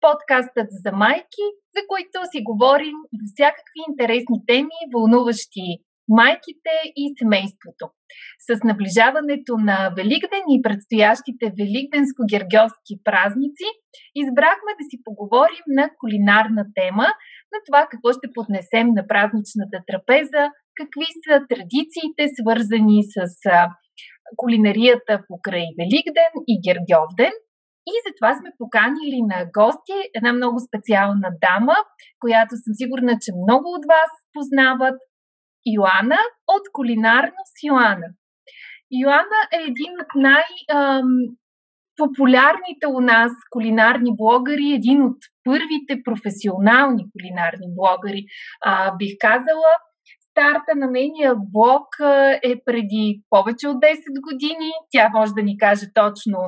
подкастът за майки, за които си говорим за всякакви интересни теми, вълнуващи майките и семейството. С наближаването на Великден и предстоящите великденско-гергьовски празници, избрахме да си поговорим на кулинарна тема, на това какво ще поднесем на празничната трапеза, какви са традициите, свързани с кулинарията покрай Великден и Гергьовден – и затова сме поканили на гости една много специална дама, която съм сигурна, че много от вас познават. Йоанна от Кулинарно с Йоанна. Йоанна е един от най- популярните у нас кулинарни блогъри, един от първите професионални кулинарни блогъри, а, бих казала старта на нейния блог е преди повече от 10 години. Тя може да ни каже точно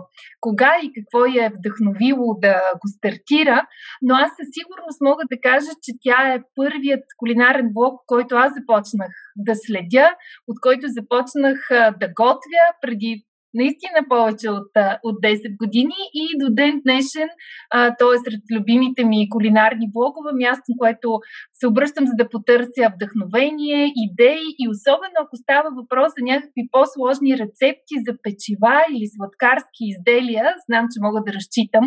кога и какво я е вдъхновило да го стартира, но аз със сигурност мога да кажа, че тя е първият кулинарен блог, който аз започнах да следя, от който започнах да готвя преди наистина повече от, от 10 години и до ден днешен той е сред любимите ми кулинарни блогове, място, което се обръщам за да потърся вдъхновение, идеи и особено ако става въпрос за някакви по-сложни рецепти за печива или сладкарски изделия, знам, че мога да разчитам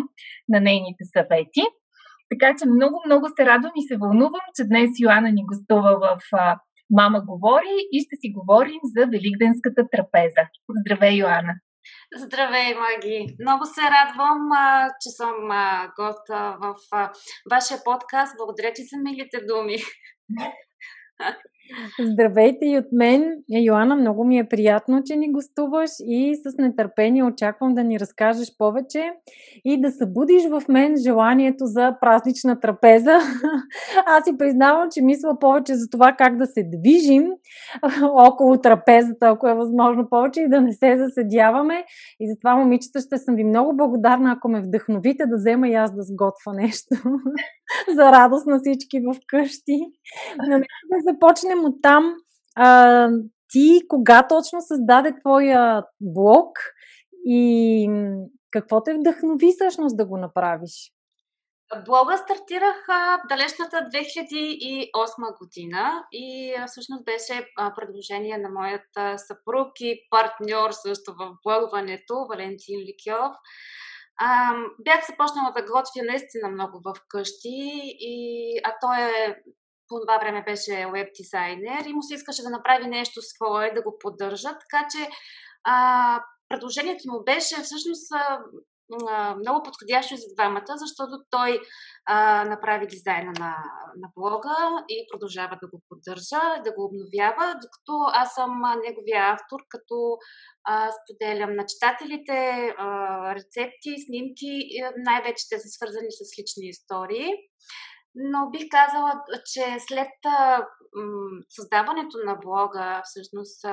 на нейните съвети. Така че много-много се радвам и се вълнувам, че днес Йоанна ни гостува в Мама говори и ще си говорим за Великденската трапеза. Здравей, Йоанна! Здравей, Маги! Много се радвам, че съм гост в вашия подкаст. Благодаря ти за милите думи. Здравейте и от мен. Йоанна, много ми е приятно, че ни гостуваш и с нетърпение очаквам да ни разкажеш повече и да събудиш в мен желанието за празнична трапеза. Аз си признавам, че мисля повече за това как да се движим около трапезата, ако е възможно повече и да не се заседяваме. И затова, момичета, ще съм ви много благодарна, ако ме вдъхновите да взема и аз да сготвя нещо за радост на всички в къщи. Но да започнем от там. А, ти кога точно създаде твоя блог и какво те вдъхнови всъщност да го направиш? Блога стартирах в далечната 2008 година и всъщност беше предложение на моят съпруг и партньор също в блогването, Валентин Ликьов. А, бях започнала да готвя наистина много в къщи, и, а той е по това време беше веб дизайнер и му се искаше да направи нещо свое, да го поддържа. Така че а, предложението му беше всъщност много подходящо за двамата, защото той а, направи дизайна на, на блога и продължава да го поддържа, да го обновява, докато аз съм неговия автор, като а, споделям на читателите а, рецепти, снимки, най-вече те са свързани с лични истории. Но бих казала, че след а, м, създаването на блога, всъщност,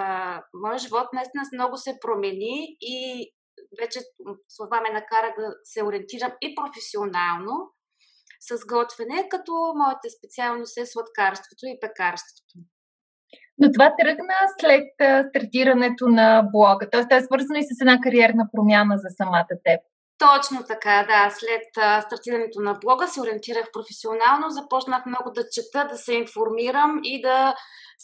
моят живот наистина много се промени и вече това ме накара да се ориентирам и професионално с готвене, като моята специалност е сладкарството и пекарството. Но това тръгна след стартирането на блога, т.е. това е свързано и с една кариерна промяна за самата теб. Точно така, да. След а, стартирането на блога се ориентирах професионално, започнах много да чета, да се информирам и да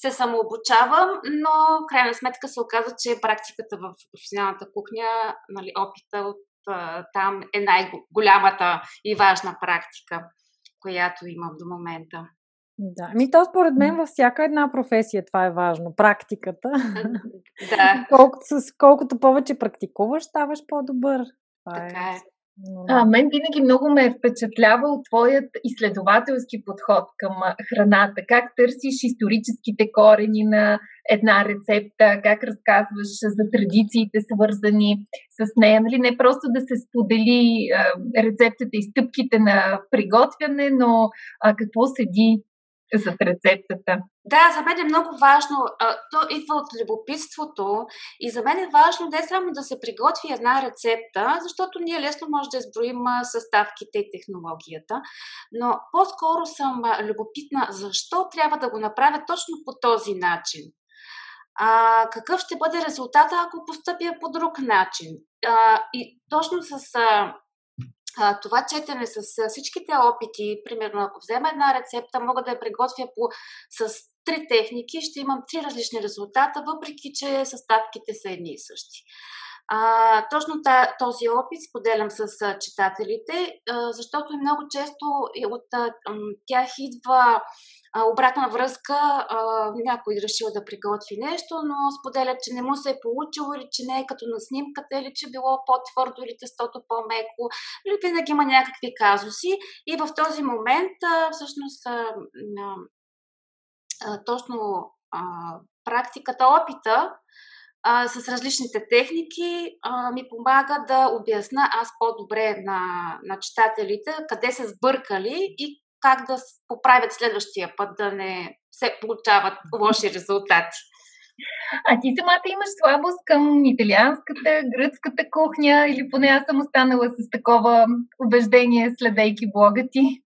се самообучавам, но в крайна сметка се оказа, че практиката в професионалната кухня, нали, опита от а, там е най-голямата и важна практика, която имам до момента. Да, ми то според мен във всяка една професия това е важно, практиката. Да. колкото, с, колкото повече практикуваш, ставаш по-добър. Това е така А, мен винаги много ме е впечатлявал твоят изследователски подход към храната. Как търсиш историческите корени на една рецепта, как разказваш за традициите, свързани с нея. Нали? Не просто да се сподели а, рецептата и стъпките на приготвяне, но а, какво седи за рецептата. Да, за мен е много важно. То идва от любопитството и за мен е важно не само да се приготви една рецепта, защото ние лесно може да изброим съставките и технологията, но по-скоро съм любопитна защо трябва да го направя точно по този начин. А, какъв ще бъде резултата, ако постъпя по друг начин? А, и точно с а, а, това четене с всичките опити, примерно ако взема една рецепта, мога да я приготвя по, с три техники, ще имам три различни резултата, въпреки че съставките са едни и същи. А, точно този опит споделям с а, читателите, а, защото много често от а, тях идва а, обратна връзка, а, някой решил да приготви нещо, но споделят, че не му се е получило или че не е като на снимката, или че било по-твърдо или тестото по-меко, или винаги има някакви казуси. И в този момент а, всъщност а, а, точно а, практиката, опита а, с различните техники а, ми помага да обясна аз по-добре на, на читателите къде се сбъркали и как да поправят следващия път, да не се получават лоши резултати. А ти самата имаш слабост към италианската, гръцката кухня или поне аз съм останала с такова убеждение, следейки блога ти?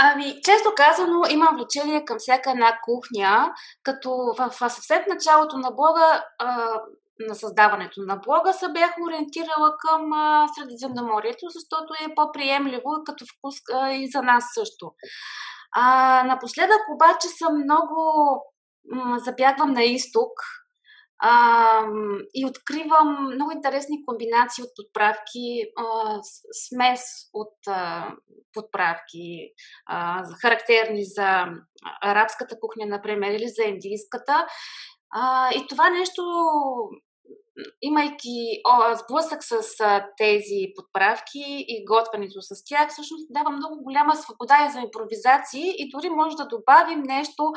Ами, често казано, имам влечение към всяка една кухня, като в, в съвсем началото на блога а, на създаването на блога се бях ориентирала към а, Средиземноморието, защото е по-приемливо като вкус а, и за нас също. А, напоследък обаче съм много м- забягвам на изток а, и откривам много интересни комбинации от подправки, а, смес от а, подправки, а, характерни за арабската кухня, например, или за индийската. А, и това нещо имайки о, сблъсък с а, тези подправки и готвенето с тях, всъщност дава много голяма свобода и за импровизации и дори може да добавим нещо,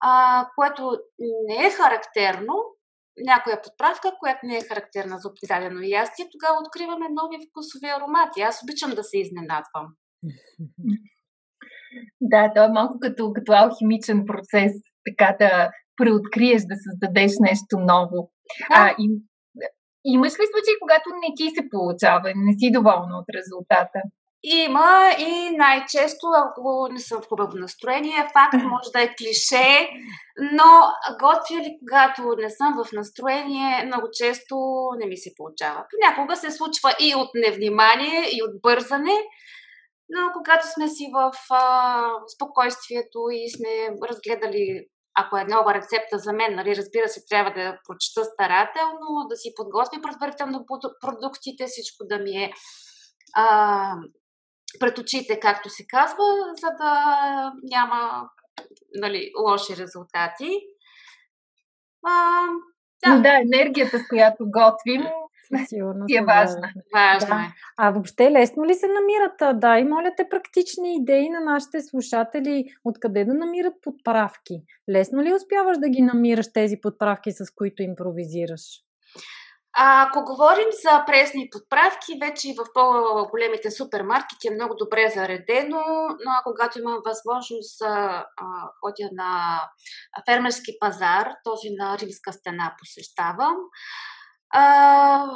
а, което не е характерно, някоя подправка, която не е характерна за определено ястие, тогава откриваме нови вкусови аромати. Аз обичам да се изненадвам. Да, то е малко като, като алхимичен процес, така да преоткриеш, да създадеш нещо ново. Да. А, и, имаш ли случаи, когато не ти се получава, не си доволна от резултата? Има и най-често, ако не съм в хубаво настроение, факт може да е клише, но готвя ли, когато не съм в настроение, много често не ми се получава. Понякога се случва и от невнимание, и от бързане, но когато сме си в а, спокойствието и сме разгледали ако е нова рецепта за мен, нали, разбира се, трябва да я прочета старателно, да си подготвя предварително продуктите, всичко да ми е а, пред очите, както се казва, за да няма нали, лоши резултати. А, да. Но да, енергията, с която готвим, Сигурно. Ти е важна. Важно да. е. А въобще лесно ли се намират? Да, и моля те практични идеи на нашите слушатели откъде да намират подправки. Лесно ли успяваш да ги намираш тези подправки, с които импровизираш? А, ако говорим за пресни подправки, вече и в по-големите супермаркети е много добре заредено, но когато имам възможност, а, ходя на фермерски пазар, този на Римска стена посещавам. А,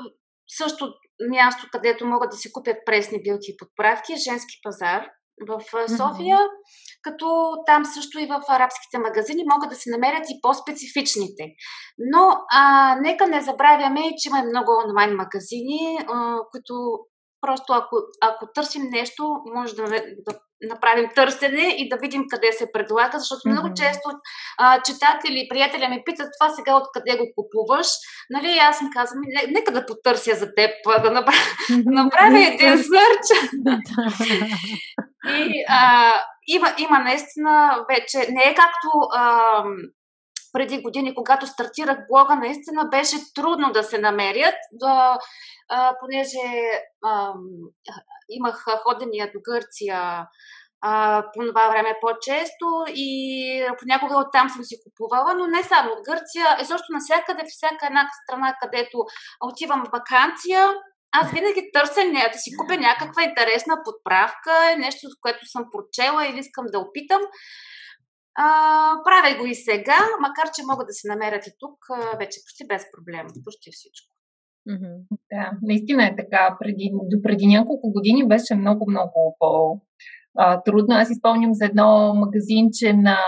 също място, където могат да се купят пресни билки и подправки е женски пазар в София, mm-hmm. като там също и в арабските магазини могат да се намерят и по-специфичните. Но а, нека не забравяме, че има много онлайн магазини, а, които просто ако, ако търсим нещо, може да, да направим търсене и да видим къде се предлага, защото mm-hmm. много често а, читатели, приятели ми питат това сега откъде го купуваш. Нали, аз им казвам, нека да потърся за теб, да направя, направя един сърч. и а, има, има наистина вече, не е както а, преди години, когато стартирах блога, наистина беше трудно да се намерят, да, а, понеже а, имах ходения до Гърция а, по това време по-често и понякога оттам съм си купувала, но не само. От Гърция, е също навсякъде, всяка една страна, където отивам в вакансия, аз винаги търся нея, да си купя някаква интересна подправка, нещо, което съм прочела или искам да опитам. А, правя го и сега, макар че могат да се намерят и тук вече почти без проблем, почти всичко. Да, наистина е така. Преди, до преди няколко години беше много, много по-трудно. Аз изпълням за едно магазинче на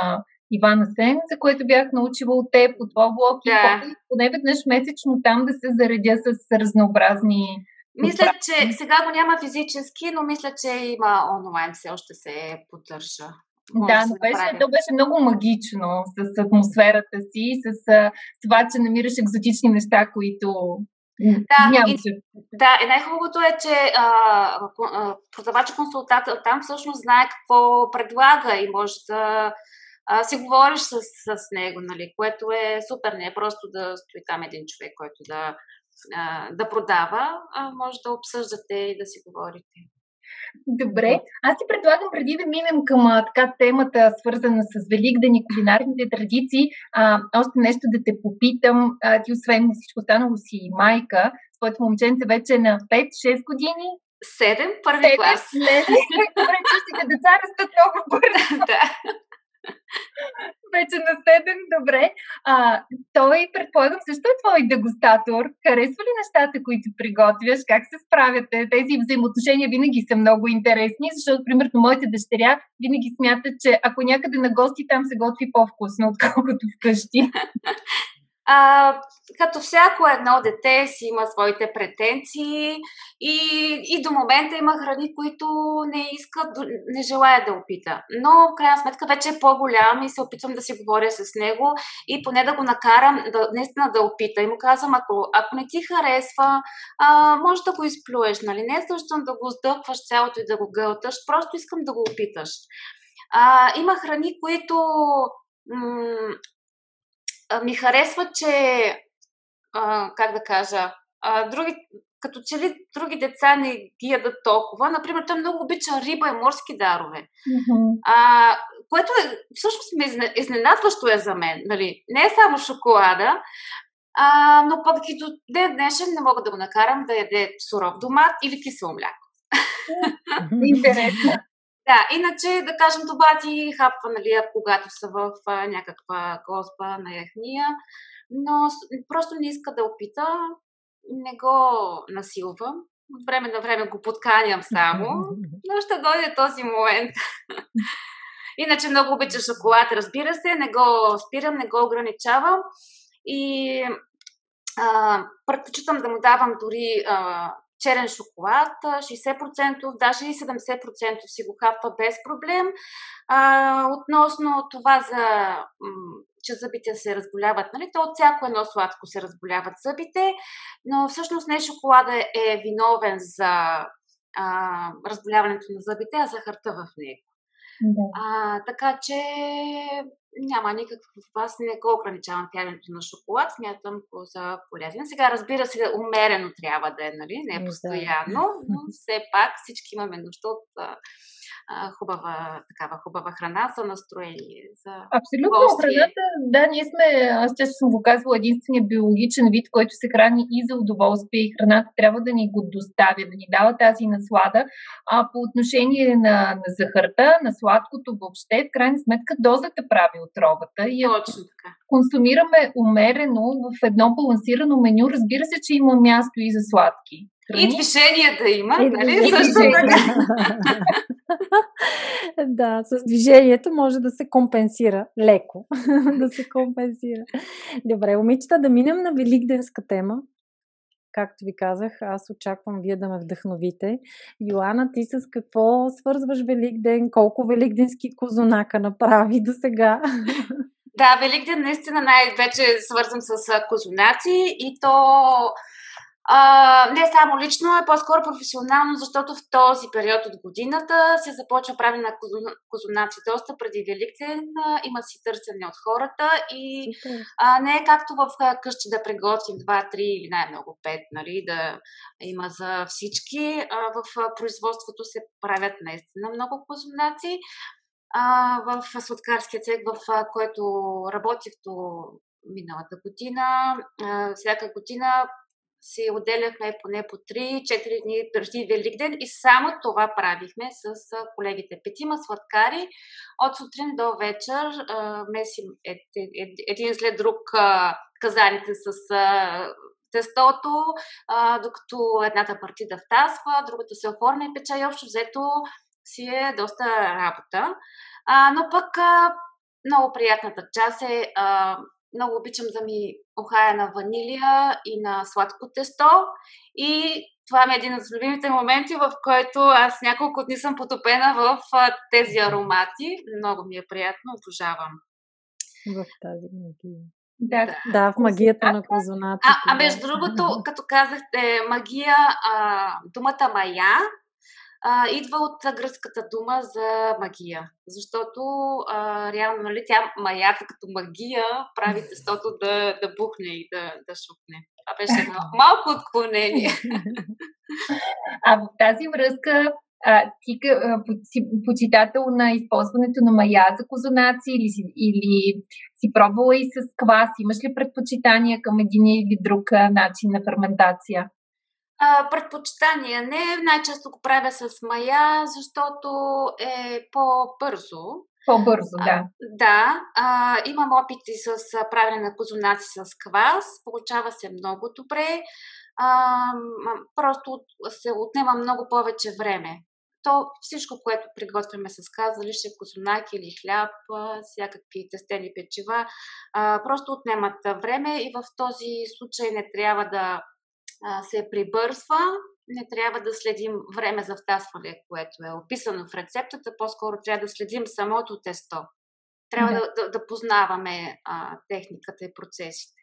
Ивана Сен, за което бях научила от теб, от това блог да. и поне веднъж месечно там да се заредя с разнообразни мисля, че сега го няма физически, но мисля, че има онлайн, все още се поддържа. да, но беше, то беше много магично с атмосферата си, с това, че намираш екзотични неща, които да, и, да, и най-хубавото е, че продавач консултант там всъщност знае какво предлага и може да а, си говориш с, с него, нали, което е супер, не е просто да стои там един човек, който да, а, да продава, а може да обсъждате и да си говорите. Добре, аз ти предлагам преди да минем към а, така темата, свързана с Великден и кулинарните традиции, а, още нещо да те попитам. А, ти освен всичко останало си майка, твоето момченце вече е на 5-6 години. 7, първи 7, клас. Добре, чистите деца растат много бързо. да. Вече на 7, добре. А, той, предполагам, също е твой дегустатор. Харесва ли нещата, които приготвяш? Как се справяте? Тези взаимоотношения винаги са много интересни, защото, примерно, моята дъщеря винаги смята, че ако някъде на гости, там се готви по-вкусно, отколкото вкъщи. А, като всяко едно дете си има своите претенции и, и до момента има храни, които не искат, не желая да опита. Но в крайна сметка вече е по-голям и се опитвам да си говоря с него и поне да го накарам да, наистина да опита. И му казвам, ако, ако не ти харесва, а, може да го изплюеш. Нали? Не е също да го сдъпваш цялото и да го гълташ, просто искам да го опиташ. А, има храни, които ми харесва, че, а, как да кажа, а, други, като че ли други деца не ги ядат толкова. Например, той много обича риба и морски дарове. Mm-hmm. А, което е, всъщност ме изненадващо е за мен. Нали? Не е само шоколада, а, но пък и до ден днешен не мога да го накарам да яде суров домат или кисело мляко. Интересно. Да, иначе да кажем това ти хапва, нали, когато са в а, някаква госба на яхния, но просто не иска да опита, не го насилвам. От време на време го подканям само, но ще дойде този момент. Иначе много обича шоколад, разбира се, не го спирам, не го ограничавам и а, предпочитам да му давам дори а, черен шоколад, 60%, даже и 70% си го хапва без проблем. А, относно това за че зъбите се разболяват, нали? То от всяко едно сладко се разболяват зъбите, но всъщност не шоколада е виновен за а, разболяването на зъбите, а захарта в него. Да. А, така че няма никакъв вас, не го ограничавам пяденето на шоколад, смятам го за полезен. Сега, разбира се, умерено трябва да е, нали? Не постоянно, но все пак всички имаме нужда от хубава, такава хубава храна за настроение. За Абсолютно. Храната, да, ние сме, аз често съм го казвала, единствения биологичен вид, който се храни и за удоволствие и храната трябва да ни го доставя, да ни дава тази наслада. А по отношение на, на захарта, на сладкото въобще, в крайна сметка дозата прави отровата. И Точно така. консумираме умерено в едно балансирано меню, разбира се, че има място и за сладки. И движение да има, и нали? И Също да, с движението може да се компенсира леко. да се компенсира. Добре, момичета, да минем на великденска тема. Както ви казах, аз очаквам вие да ме вдъхновите. Йоана, ти с какво свързваш Великден? Колко великденски козунака направи до сега? Да, Великден наистина най-вече свързвам с козунаци и то А, не само лично, а по-скоро професионално, защото в този период от годината се започва прави на козунаци доста преди Великден. Има си търсене от хората и а, не е както в къщи да приготвим 2, 3 или най-много 5, нали, да има за всички. А, в производството се правят наистина много козунаци. А, в сладкарския цех, в който работих до миналата година, а, всяка година си отделяхме поне по 3-4 дни преди Великден и само това правихме с колегите. Петима сладкари от сутрин до вечер месим един след друг казаните с тестото, докато едната партида втасва, другата се оформя и печа и общо взето си е доста работа. но пък много приятната част е много обичам да ми охая на ванилия и на сладко тесто. И това ми е един от любимите моменти, в който аз няколко дни съм потопена в тези аромати. Много ми е приятно, обожавам. В тази магия. Да, да, в магията на козунаците. А, а между другото, като казахте магия, а, думата мая а, идва от гръцката дума за магия. Защото а, реално, нали, тя маята като магия прави тестото да, да бухне и да, да шукне. Това беше едно малко отклонение. А в тази връзка а, ти си почитател на използването на мая за козунаци или, си, или си пробвала и с квас? Имаш ли предпочитания към един или друг начин на ферментация? А, предпочитания не. Най-често го правя с мая, защото е по-бързо. По-бързо, да. А, да. А, имам опити с правене на козунаци с квас. Получава се много добре. А, просто се отнема много повече време. То всичко, което приготвяме с каз, дали ще е козунаки или хляб, всякакви тестени печива, а, просто отнемат време и в този случай не трябва да а, се прибързва, не трябва да следим време за втасване, което е описано в рецептата, по-скоро трябва да следим самото тесто. Трябва да, да, да познаваме а, техниката и процесите.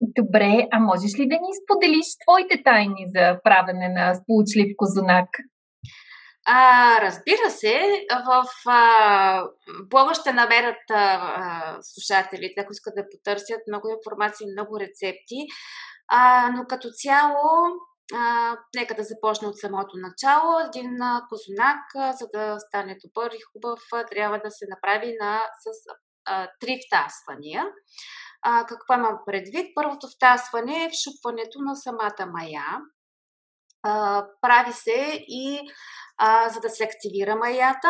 Добре, а можеш ли да ни споделиш твоите тайни за правене на сполучлив козунак? А, разбира се, в а, блога ще намерят а, слушателите, ако искат да потърсят много информация, много рецепти. А, но като цяло, а, нека да започна от самото начало. Един а, козунак, а, за да стане добър и хубав, а, трябва да се направи на, с а, три втасвания. А, какво имам предвид? Първото втасване е вшупването на самата мая. А, прави се и а, за да се активира маята,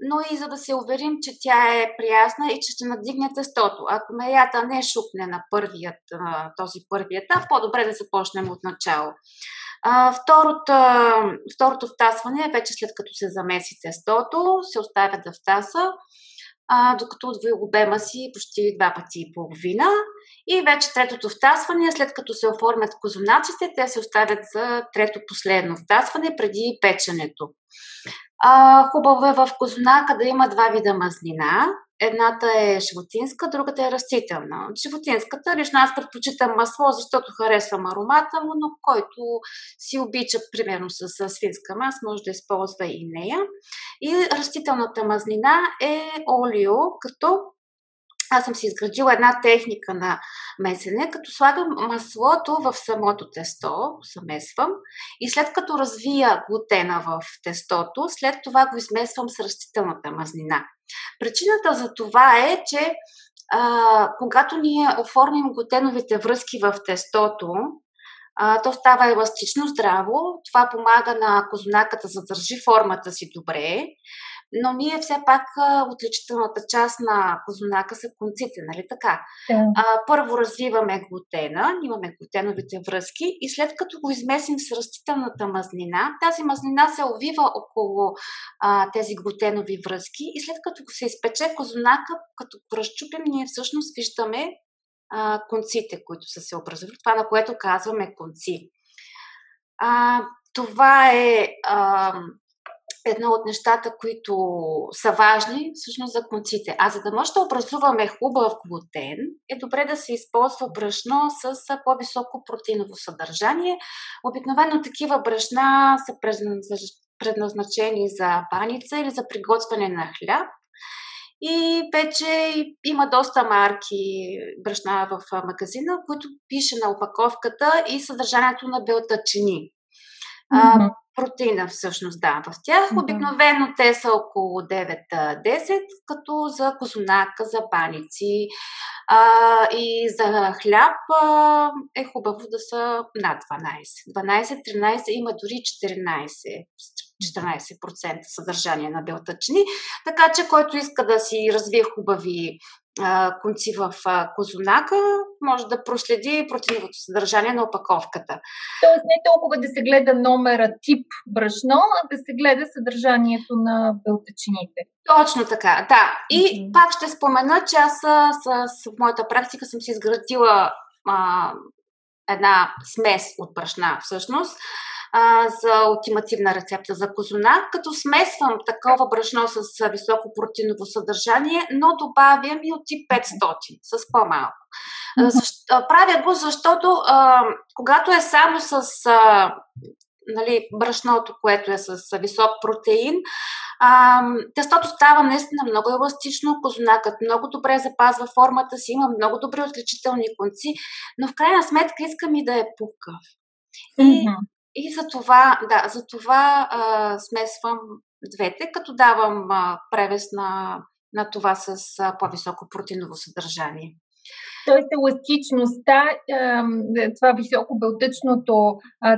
но и за да се уверим, че тя е приясна и че ще надигне тестото. Ако маята не шукне на първият, а, този първи етап, по-добре да започнем от начало. А, второто, второто втасване е вече след като се замеси тестото, се оставя да втаса а, докато отвои обема си почти два пъти и половина. И вече третото втасване, след като се оформят козунаците, те се оставят за трето последно втасване преди печенето. А, хубаво е в козунака да има два вида мазнина. Едната е животинска, другата е растителна. Животинската, лично аз предпочитам масло, защото харесвам аромата му, но който си обича, примерно с, свинска мас, може да използва и нея. И растителната мазнина е олио, като аз съм си изградила една техника на месене, като слагам маслото в самото тесто, замесвам и след като развия глутена в тестото, след това го измесвам с растителната мазнина. Причината за това е, че а, когато ние оформим глутеновите връзки в тестото, а, то става еластично, здраво. Това помага на козунаката да задържи формата си добре но ние все пак отличителната част на козунака са конците, нали така? Да. А, първо развиваме глутена, имаме глутеновите връзки и след като го измесим с растителната мазнина, тази мазнина се овива около а, тези глутенови връзки и след като се изпече козунака, като го разчупим, ние всъщност виждаме а, конците, които са се образували. Това, на което казваме конци. А, това е а, едно от нещата, които са важни всъщност за конците. А за да може да образуваме хубав глутен, е добре да се използва брашно с по-високо протеиново съдържание. Обикновено такива брашна са предназначени за баница или за приготвяне на хляб. И вече има доста марки брашна в магазина, които пише на опаковката и съдържанието на белтъчини. Mm-hmm протеина всъщност да в тях. Обикновено те са около 9-10, като за козунака, за баници а, и за хляб а, е хубаво да са над 12. 12-13, има дори 14. 14% съдържание на белтъчни, така че който иска да си развие хубави конци в козунака, може да проследи протеиновото съдържание на опаковката. Тоест не толкова да се гледа номера тип брашно, а да се гледа съдържанието на белтъчините. Точно така, да. И mm-hmm. пак ще спомена, че аз с, с, в моята практика съм си изградила а, една смес от брашна всъщност а, за ултимативна рецепта за козуна, като смесвам такова брашно с високо протеиново съдържание, но добавям и от тип 500 с по-малко. Защо, правя го, защото а, когато е само с а, нали, брашното, което е с висок протеин, а, тестото става наистина много еластично, козунакът много добре запазва формата си, има много добри отличителни конци, но в крайна сметка искам и да е пухкав. И mm-hmm. И за това, да, за това а, смесвам двете, като давам а, превес на, на това с а, по-високо протеиново съдържание. Тоест еластичността, това високо белтъчното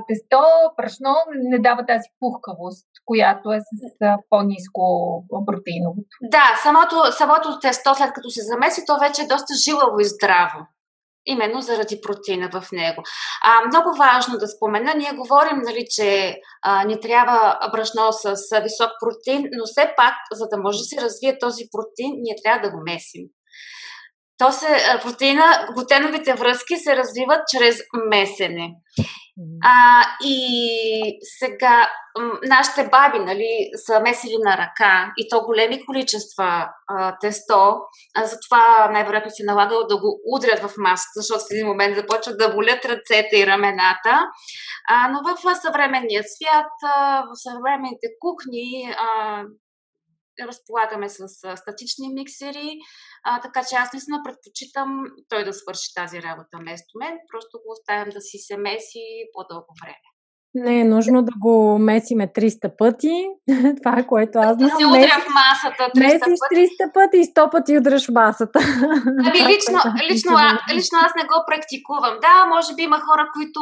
тесто, прашно, не дава тази пухкавост, която е с по-низко протеиновото. Да, самото, самото тесто, след като се замеси, то вече е доста жилаво и здраво именно заради протеина в него. А, много важно да спомена, ние говорим, нали, че а, ни трябва брашно с, с висок протеин, но все пак, за да може да се развие този протеин, ние трябва да го месим. То се, протеина, глутеновите връзки се развиват чрез месене. А, и сега нашите баби нали, са месили на ръка и то големи количества а, тесто, а, затова най-вероятно си налагало да го удрят в масата, защото в един момент започват да болят ръцете и рамената. А, но в съвременния свят, а, в съвременните кухни, а, разполагаме с а, статични миксери, а, така че аз наистина предпочитам той да свърши тази работа вместо мен, просто го оставям да си се меси по-дълго време. Не е нужно да го месиме 300 пъти. Това е което аз знам. Да се удря в масата 300 месиш 300 пъти и 100 пъти удряш в масата. Ами лично, лично, лично аз не го практикувам. Да, може би има хора, които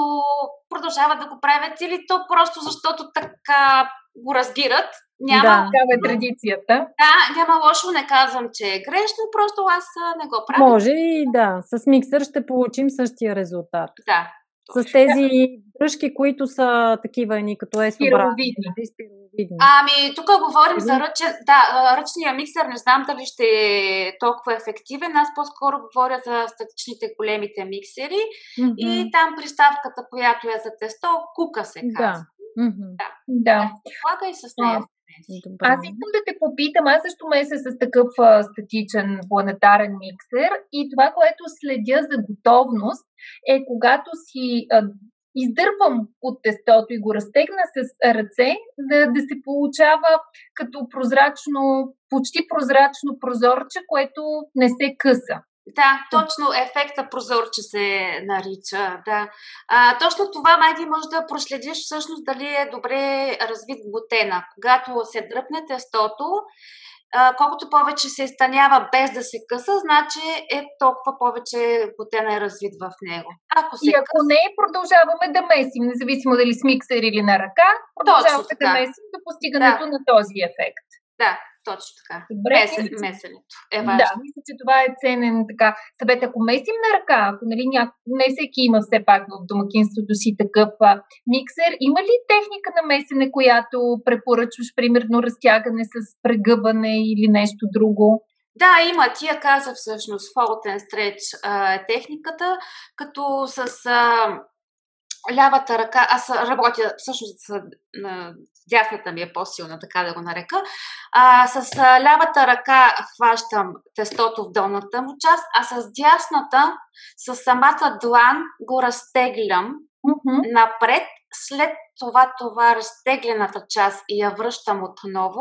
продължават да го правят или то просто защото така го разбират. Няма. Да. Такава е традицията. Да, няма лошо, не казвам, че е грешно, просто аз не го правя. Може и да, с миксър ще получим същия резултат. Да. С тези дръжки, които са такива ни като е спираловидни. Ами, тук говорим за ръчен, да, ръчния миксер, не знам дали ще е толкова ефективен. Аз по-скоро говоря за статичните големите миксери mm-hmm. и там приставката, която е за тесто, кука се казва. Да. Mm-hmm. Да. да. Слага и с нея. Добре. Аз искам да те попитам, аз също меся с такъв а, статичен планетарен миксер и това, което следя за готовност е когато си а, издърпам от тестото и го разтегна с ръце, да, да се получава като прозрачно, почти прозрачно прозорче, което не се къса. Да, точно ефекта прозорче се нарича. Да. А, точно това, Майди, може да проследиш всъщност дали е добре развит глутена. Когато се дръпне тестото, а, колкото повече се изтънява без да се къса, значи е толкова повече глутена е развит в него. Ако се И ако къса... не, продължаваме да месим, независимо дали с миксер или на ръка, продължаваме да месим до постигането да. на този ефект. Да, точно така. Добре, Месен, месенето е важно. Да, мисля, че това е ценен така съвет. Ако месим на ръка, ако нали, ня... не всеки има все пак в домакинството си такъв а, миксер, има ли техника на месене, която препоръчваш, примерно разтягане с прегъбане или нещо друго? Да, има. Тия каза всъщност Fault and Stretch е техниката, като с а, лявата ръка, аз работя всъщност с, дясната ми е по-силна, така да го нарека. А, с а, лявата ръка хващам тестото в долната му част, а с дясната, с самата длан го разтеглям mm-hmm. напред. След това, това разтеглената част и я връщам отново.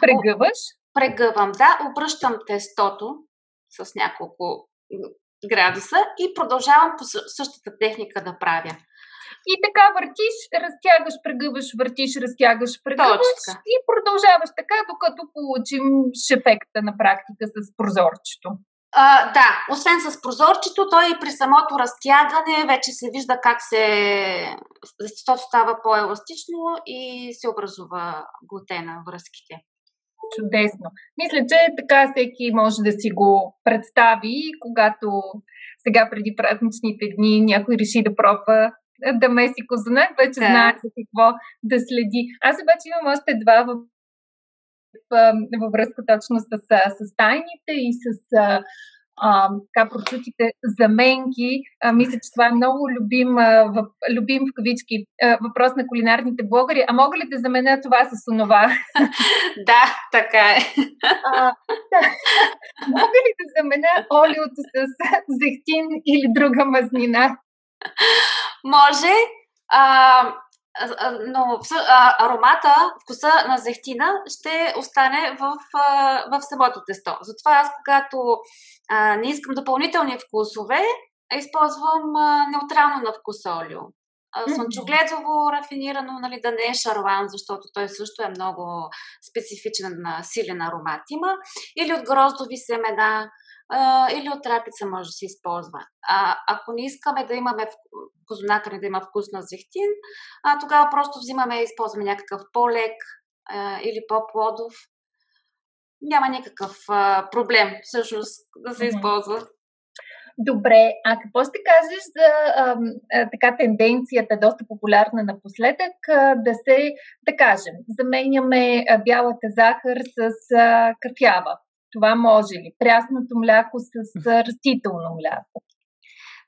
Прегъваш? Прегъвам, да. Обръщам тестото с няколко градуса и продължавам по същата техника да правя. И така въртиш, разтягаш, прегъваш, въртиш, разтягаш, прегъваш Точка. и продължаваш така, докато получим ефекта на практика с прозорчето. А, да, освен с прозорчето, той и при самото разтягане вече се вижда как се... Защото става по-еластично и се образува глутена връзките. Чудесно. Мисля, че така всеки може да си го представи, когато сега преди празничните дни някой реши да пробва да меси козунак, вече да. знае за какво да следи. Аз обаче имам още два в, във връзка точно с, с тайните и с а, така прочутите заменки. А, мисля, че това е много любим, а, в, любим в кавички а, въпрос на кулинарните блогъри. А мога ли да заменя това с онова? да, така е. А, да. Мога ли да заменя олиото с зехтин или друга мазнина? Може. А, но аромата, вкуса на зехтина ще остане в, в самото тесто. Затова аз, когато а, не искам допълнителни вкусове, използвам а, неутрално на вкус олио. Слънчогледово рафинирано, нали, да не е шарлан, защото той също е много специфичен, силен аромат има. Или от гроздови семена, а, или от рапица може да се използва. А, ако не искаме да имаме козунака не да има вкус на зехтин, а тогава просто взимаме и използваме някакъв по-лек а, или по-плодов. Няма никакъв а, проблем всъщност да се използва. Добре, а какво ще кажеш за а, а, така тенденцията, доста популярна напоследък, а, да се, да кажем, заменяме а, бялата захар с а, кафява? Това може ли? Прясното мляко с растително мляко?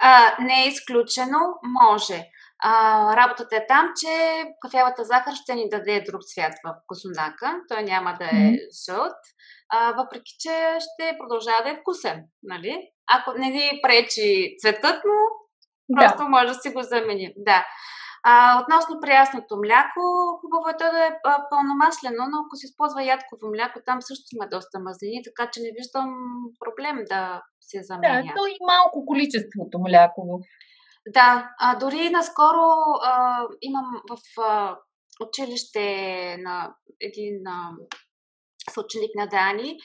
А, не е изключено, може. А, работата е там, че кафявата захар ще ни даде друг цвят в косонака. Той няма да е жълт, а, въпреки че ще продължава да е вкусен. Нали? Ако не ни пречи цветът му, просто да. може да си го заменим. Да. А, относно приясното мляко, хубаво е то да е пълномаслено, но ако се използва ядково мляко, там също има доста мазнини, така че не виждам проблем да се заменя. Да, то и малко количеството мляково. Да, а, дори наскоро а, имам в а, училище на един а, съученик на Дани,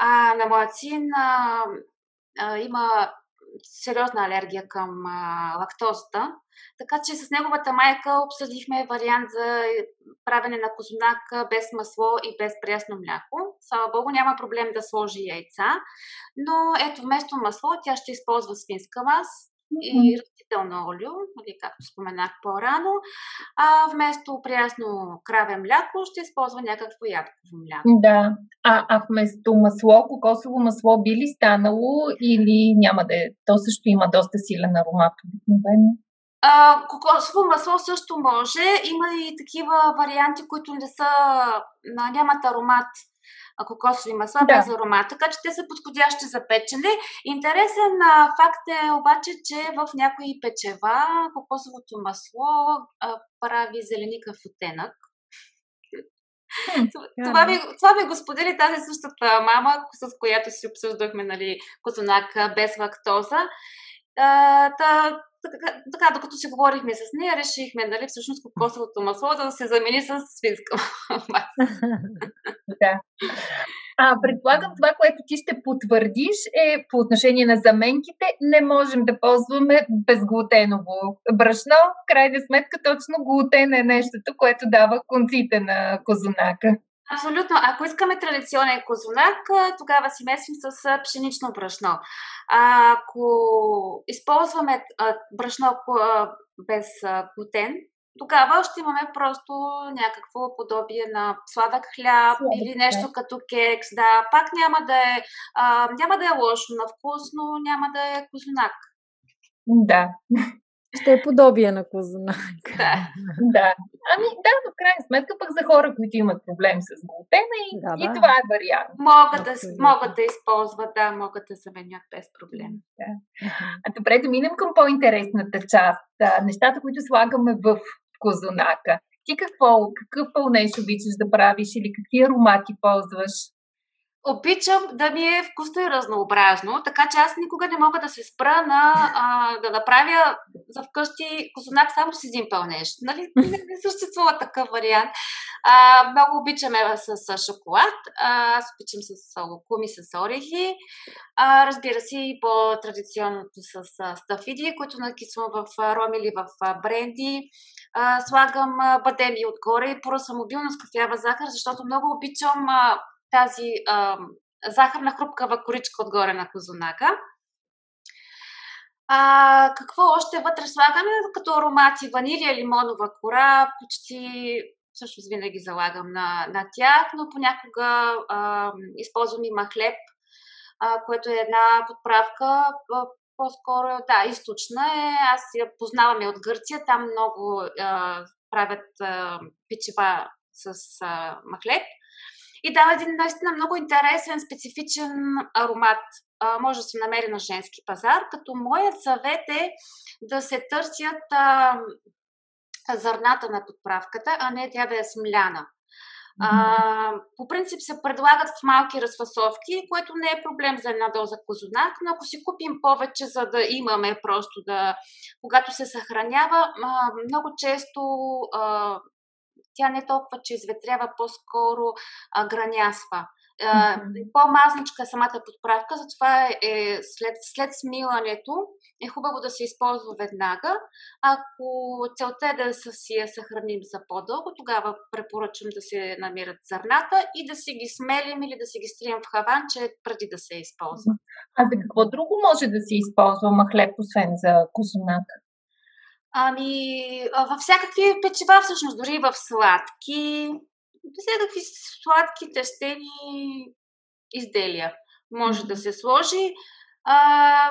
а на моят син а, а, има сериозна алергия към а, лактозата. Така че с неговата майка обсъдихме вариант за правене на козунак без масло и без прясно мляко. Слава Богу, няма проблем да сложи яйца, но ето вместо масло тя ще използва свинска и растително олио, нали, както споменах по-рано, а вместо прясно краве мляко ще използва някакво ядково мляко. Да, а, а вместо масло, кокосово масло би ли станало или няма да е? То също има доста силен аромат обикновено. А, кокосово масло също може. Има и такива варианти, които не са, нямат аромат кокосови масла да. без аромат, така че те са подходящи за печене. Интересен факт е обаче, че в някои печева кокосовото масло прави зеленикав оттенък. това, ми, това ми го сподели тази същата мама, с която си обсъждахме нали, козунак без лактоза. Та, така, така, докато си говорихме с нея, решихме, нали, всъщност кокосовото масло да се замени с свинска Да. А, предполагам, това, което ти ще потвърдиш е по отношение на заменките, не можем да ползваме безглутеново брашно. В крайна сметка, точно глутен е нещото, което дава конците на козунака. Абсолютно. Ако искаме традиционен козунак, тогава си месим с пшенично брашно. Ако използваме брашно без глутен, тогава ще имаме просто някакво подобие на сладък хляб Сладък, или нещо да. като кекс. Да, пак няма да е, а, няма да е лошо на вкус, но няма да е козунак. Да. Ще е подобие на козунак. Да. да. Ами да, в крайна сметка пък за хора, които имат проблем с глутена и, да, да. и това е вариант. Могат да, могат да използват, да, могат да заменят без проблем. Да. А добре, да минем към по-интересната част. Нещата, които слагаме в козунака. Ти какво, какъв пълнеж обичаш да правиш или какви аромати ползваш? Обичам да ми е вкусно и разнообразно, така че аз никога не мога да се спра на а, да направя за вкъщи козунак само с един пълнеж. Нали? Не, не съществува такъв вариант. А, много обичаме с, с шоколад. А, аз обичам с лукуми, с орехи. А, разбира се и по-традиционното с стафиди, които накисвам в ром или в бренди. А, слагам бадеми отгоре и пора самобилно с кафява захар, защото много обичам а, тази а, захарна хрупкава коричка отгоре на козунака. А, какво още вътре слагаме като аромати? Ванилия, лимонова кора, почти всъщност винаги залагам на, на тях, но понякога а, използвам и махлеб, а, което е една подправка, а, по-скоро, да, източна е. Аз я познавам и от Гърция, там много а, правят а, печива с а, махлеб и дава един наистина много интересен, специфичен аромат. А, може да се намери на женски пазар, като моят съвет е да се търсят а, зърната на подправката, а не тя да е смляна. А, по принцип се предлагат в малки разфасовки, което не е проблем за една доза козунак, но ако си купим повече, за да имаме просто да, когато се съхранява, а, много често а, тя не толкова, че изветрява, по-скоро а, гранясва. Mm-hmm. По-мазничка е самата подправка, затова е, е след, след смилането е хубаво да се използва веднага. Ако целта е да си я съхраним за по-дълго, тогава препоръчвам да се намират зърната и да си ги смелим или да си ги стрием в хаванче преди да се използва. А за какво друго може да се използва махлеб, освен за козунак? Ами, във всякакви печива, всъщност, дори в сладки, всякакви сладки тестени изделия може mm-hmm. да се сложи. А,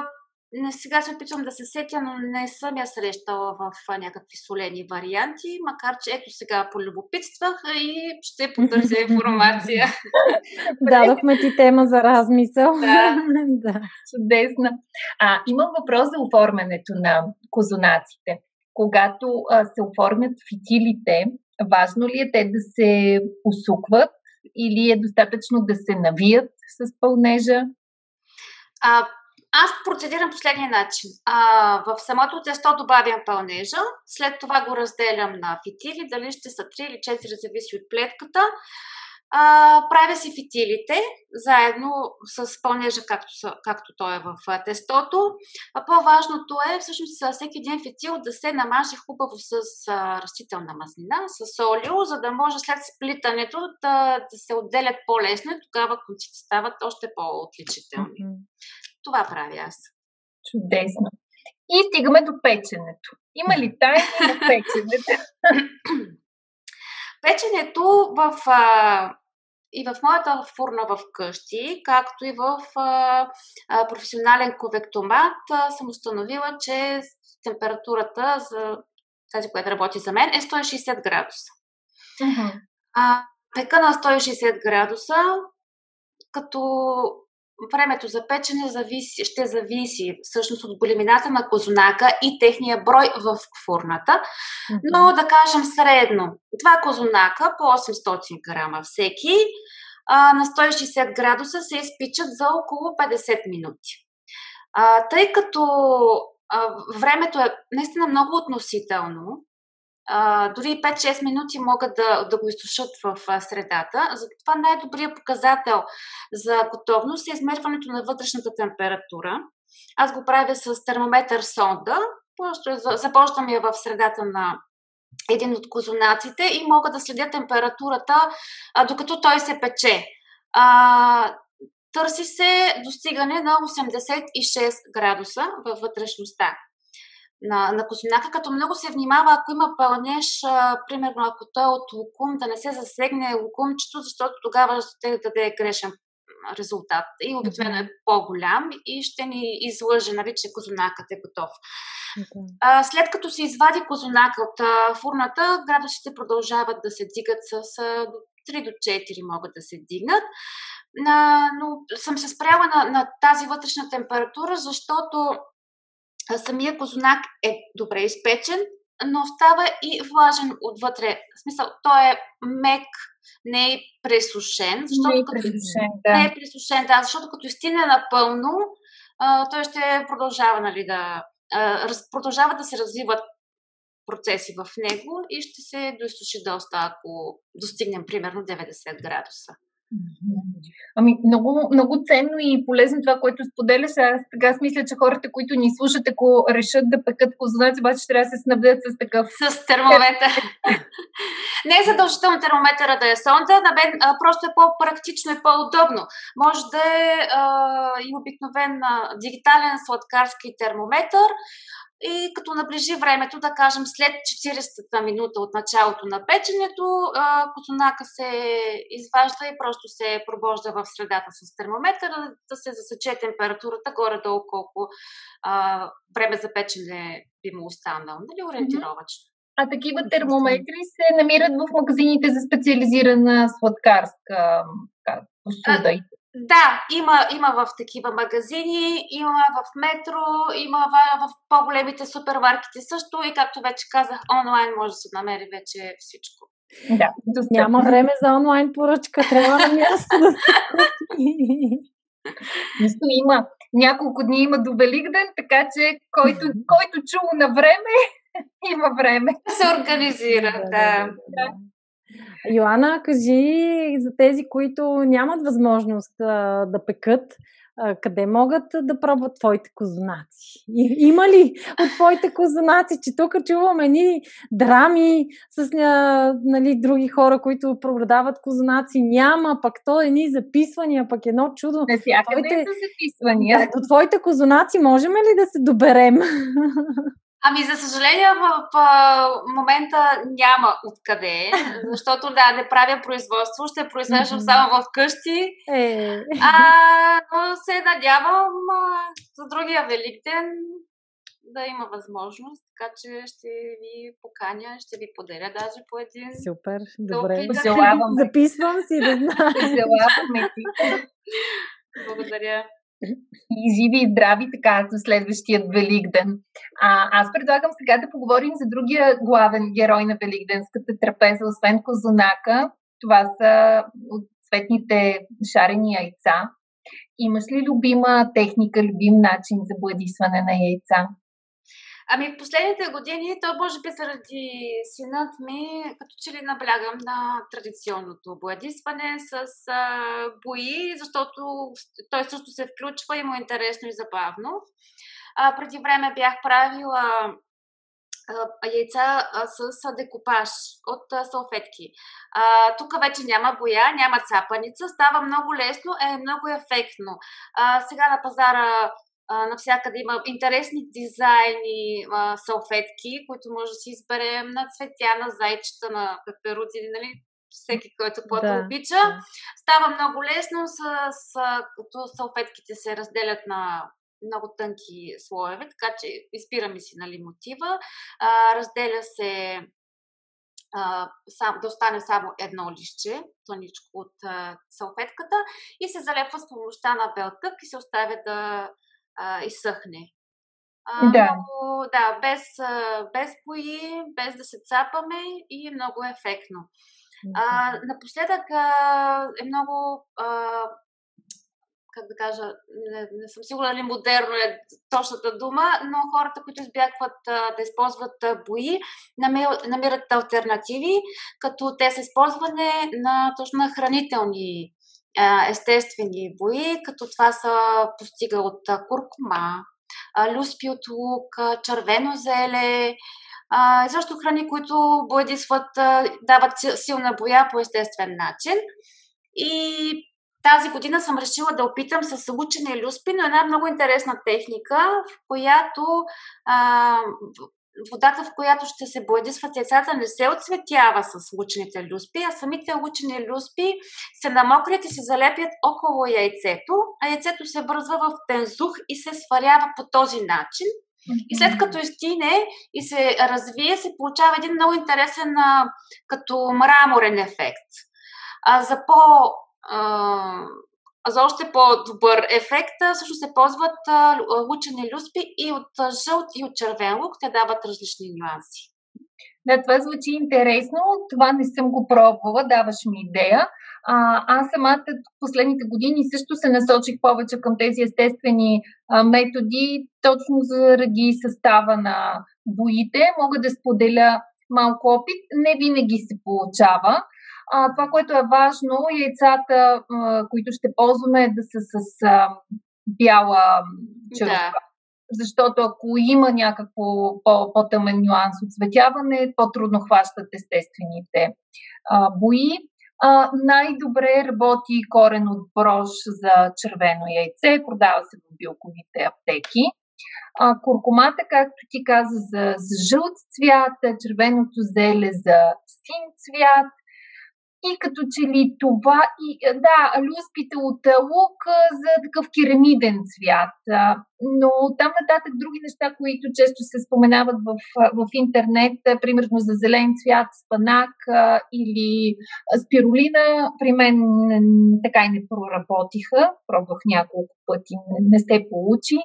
не, сега се опитвам да се сетя, но не съм я срещала в някакви солени варианти, макар че ето сега полюбопитствах и ще потърся информация. Дадохме ти тема за размисъл. Да, да. чудесно. А, имам въпрос за оформянето на козунаците когато а, се оформят фитилите, важно ли е те да се усукват или е достатъчно да се навият с пълнежа? А, аз процедирам последния начин. А, в самото тесто добавям пълнежа, след това го разделям на фитили, дали ще са 3 или 4, зависи от плетката. А, правя си фитилите, заедно с пълнежа, както, както той е в тестото. А по-важното е всъщност всеки един фитил да се намаже хубаво с а, растителна мазнина, с олио, за да може след сплитането да, да се отделят по-лесно и тогава конците стават още по-отличителни. Mm-hmm. Това правя аз. Чудесно. И стигаме до печенето. Има ли тайни на печенето? Печенето в, а, и в моята фурна в къщи, както и в а, а, професионален конвектомат, а, съм установила, че температурата за тази, която работи за мен, е 160 градуса. Uh-huh. А, пека на 160 градуса, като времето за печене зависи, ще зависи всъщност от големината на козунака и техния брой в фурната. Но да кажем средно, два козунака по 800 грама всеки а, на 160 градуса се изпичат за около 50 минути. А, тъй като а, времето е наистина много относително, дори 5-6 минути могат да, да го изсушат в средата. Затова най-добрият показател за готовност е измерването на вътрешната температура. Аз го правя с термометър сонда. Просто започвам я в средата на един от козунаците и мога да следя температурата, а, докато той се пече. А, търси се достигане на 86 градуса във вътрешността на, на козунака, като много се внимава, ако има пълнеж, а, примерно ако той е от лукум, да не се засегне лукумчето, защото тогава ще даде грешен резултат. И обикновено е по-голям и ще ни излъже, нали, че козунакът е готов. Okay. А, след като се извади козунака от а, фурната, градусите продължават да се дигат с а, 3 до 4 могат да се дигнат. А, но съм се спряла на, на тази вътрешна температура, защото самия козунак е добре изпечен, но става и влажен отвътре. В смисъл, той е мек, не е пресушен. Защото не е пресушен, да. Не е пресушен, да, защото като изтине напълно, а, той ще продължава нали, да, а, раз, продължава да се развиват процеси в него и ще се доизсуши доста, ако достигнем примерно 90 градуса. Ами, много, много ценно и полезно това, което споделяш. Аз така аз мисля, че хората, които ни слушат, ако решат да пекат козунаци, обаче трябва да се снабдят с такъв. С термометър. Не е задължително термометъра да е сонда, на мен а, просто е по-практично и по-удобно. Може да е а, и обикновен а, дигитален сладкарски термометър, и като наближи времето, да кажем след 40-та минута от началото на печенето, козунака се изважда и просто се пробожда в средата с термометър, да се засече температурата горе-долу колко а, време за печене би му останало, нали, ориентировачно. А такива термометри се намират в магазините за специализирана сладкарска посуда. Да, има, има в такива магазини, има в метро, има в, в по-големите супермаркети също и както вече казах, онлайн може да се намери вече всичко. Да, няма време за онлайн поръчка, трябва на място да има. Няколко дни има до Великден, така че който, който чул на време, има време. Се организира, да. да. да. Йоанна, кажи за тези, които нямат възможност а, да пекат, а, къде могат да пробват твоите козунаци? И, има ли от твоите козунаци, че тук чуваме ни драми с а, нали, други хора, които продават козунаци? Няма, пък то е ни записвания, пък едно чудо. Не твоите... са записвания. Да, до твоите козунаци можем ли да се доберем? Ами, за съжаление, в, в момента няма откъде, защото да, не правя производство, ще произвеждам само в къщи. Е. А, но се надявам а, за другия Великден да има възможност, така че ще ви поканя, ще ви поделя даже по един. Супер, добре. Записвам си да знам. Благодаря и живи и здрави така за следващия Великден. А, аз предлагам сега да поговорим за другия главен герой на Великденската трапеза, освен Козунака. Това са от цветните шарени яйца. Имаш ли любима техника, любим начин за бладисване на яйца? Ами в последните години, то може би заради синът ми, като че ли наблягам на традиционното бладисване с а, бои, защото той също се включва и му е интересно и забавно. А, преди време бях правила яйца с декопаж от салфетки. тук вече няма боя, няма цапаница, става много лесно, е много ефектно. А, сега на пазара а, навсякъде има интересни дизайни, а, салфетки, които може да си изберем на цветя, на зайчета, на пеперуди, нали? всеки, който каквото да, обича. Става много лесно, с, с, като салфетките се разделят на много тънки слоеве, така че избираме си нали, мотива. А, разделя се а, сам, да остане само едно лище, тъничко от а, салфетката и се залепва с помощта на белтък и се оставя да а, изсъхне. А, да. Но, да, без, без бои, без да се цапаме и много ефектно. А, напоследък а, е много, а, как да кажа, не, не съм сигурна ли модерно е точната дума, но хората, които избягват а, да използват а, бои, намират, намират альтернативи, като те са използване на точно на хранителни естествени бои, като това са постига от куркума, люспи от лук, червено зеле, също храни, които боядисват, дават силна боя по естествен начин. И тази година съм решила да опитам с лучене люспи, но една много интересна техника, в която а, водата, в която ще се боядисват яйцата, не се отцветява с лучените люспи, а самите лучени люспи се намокрят и се залепят около яйцето, а яйцето се връзва в тензух и се сварява по този начин. И след като изтине и се развие, се получава един много интересен като мраморен ефект. А за по за още по-добър ефект също се ползват лучени люспи и от жълт и от червен лук. Те дават различни нюанси. Да, това звучи интересно. Това не съм го пробвала, даваш ми идея. А, аз самата последните години също се насочих повече към тези естествени а, методи, точно заради състава на боите. Мога да споделя малко опит. Не винаги се получава. А, това, което е важно, яйцата, а, които ще ползваме, е да са с а, бяла черупка. Да. Защото ако има някакво по-тъмен нюанс от светяване, по-трудно хващат естествените а, бои. А, най-добре работи корен от брош за червено яйце, продава се в билковите аптеки. А, куркумата, както ти каза, за, за жълт цвят, червеното зеле за син цвят, и като че ли това, и, да, люспите от лук за такъв керамиден цвят. Но там нататък други неща, които често се споменават в, в интернет, примерно за зелен цвят, спанак или спирулина, при мен така и не проработиха. Пробвах няколко пъти, не се получи.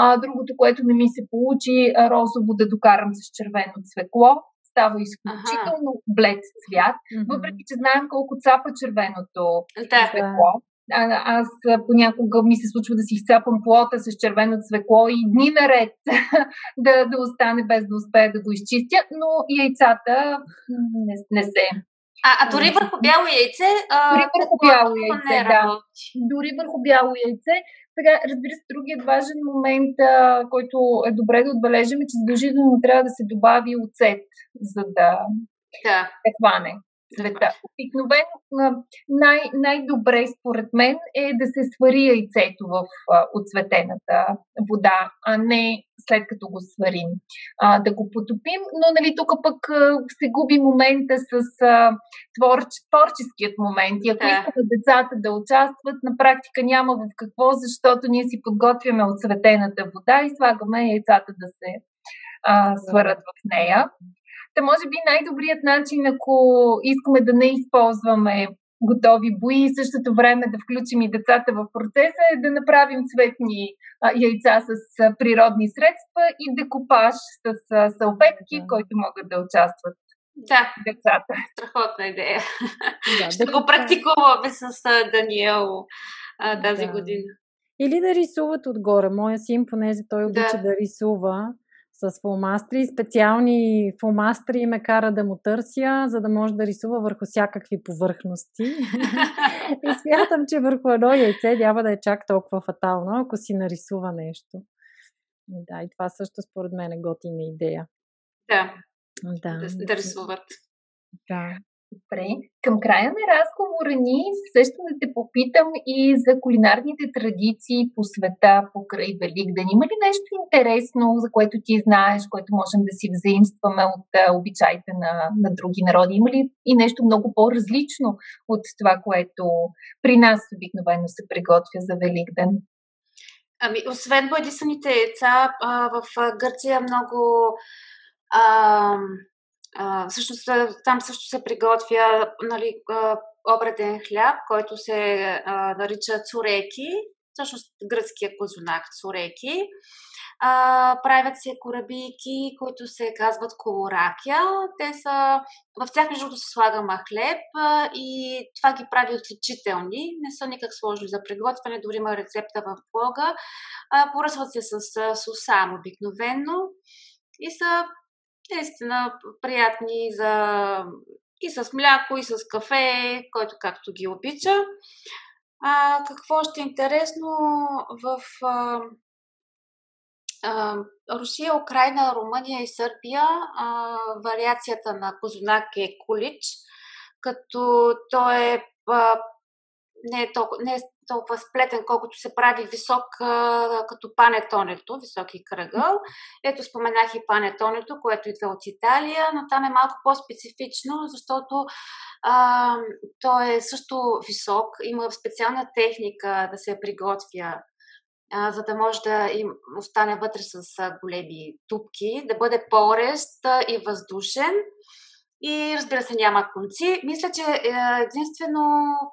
А, другото, което не ми се получи, розово да докарам с червено цвекло става изключително ага. блед цвят, mm-hmm. въпреки че знаем колко цапа червеното да. цвекло. А, аз понякога ми се случва да си изцапам плота с червено цвекло и дни наред да, да остане без да успея да го изчистя, но яйцата не, не се. А, а дори върху бяло яйце? А, дори върху бяло яйце, да. Дори върху бяло яйце. Сега, разбира се, другият важен момент, а, който е добре да отбележим, е, че задължително трябва да се добави оцет, за да да. се хване цвета. Обикновено най- най-добре според мен е да се свари яйцето в а, оцветената вода, а не след като го сварим а, да го потопим. Но нали, тук пък а, се губи момента с а, творч, творческият момент. И ако да. искаме децата да участват, на практика няма в какво, защото ние си подготвяме оцветената вода и слагаме яйцата да се а, сварят в нея. Та може би най-добрият начин, ако искаме да не използваме готови бои и същото време да включим и децата в процеса е да направим цветни а, яйца с а, природни средства и декупаж с а, салфетки, да. които могат да участват да. децата. Страхотна идея. Да, Ще да го практикуваме с а, Даниел а, тази да. година. Или да рисуват отгоре. Моя син, понеже той обича да, да рисува, с фломастри. Специални фломастри ме кара да му търся, за да може да рисува върху всякакви повърхности. и смятам, че върху едно яйце няма да е чак толкова фатално, ако си нарисува нещо. Да, и това също според мен е готина идея. Да. Да, да, да рисуват. Да. Добре. Към края на разговора ни също да те попитам и за кулинарните традиции по света покрай Великден. Има ли нещо интересно, за което ти знаеш, което можем да си взаимстваме от обичаите на, на други народи? Има ли и нещо много по-различно от това, което при нас обикновено се приготвя за Великден? Ами, освен бъдисаните яйца, в Гърция много а, всъщност там също се приготвя нали, обреден хляб, който се а, нарича цуреки, всъщност гръцкия козунак цуреки. А, правят се корабийки, които се казват колоракия. Те са, в тях между се слага хлеб а, и това ги прави отличителни. Не са никак сложни за приготвяне, дори има рецепта в блога. А, поръсват се с сусам обикновено и са наистина приятни за и с мляко, и с кафе, който както ги обича. А, какво ще е интересно в а, а, Русия, Украина, Румъния и Сърбия а, вариацията на козунак е кулич, като той е а, не е, толкова, не е толкова сплетен, колкото се прави висок, като панетонето, високи кръгъл. Ето споменах и панетонето, което идва от Италия, но там е малко по-специфично, защото а, то е също висок, има специална техника да се приготвя а, за да може да им остане вътре с а, големи тупки, да бъде порест и въздушен. И разбира се, няма конци. Мисля, че е, единствено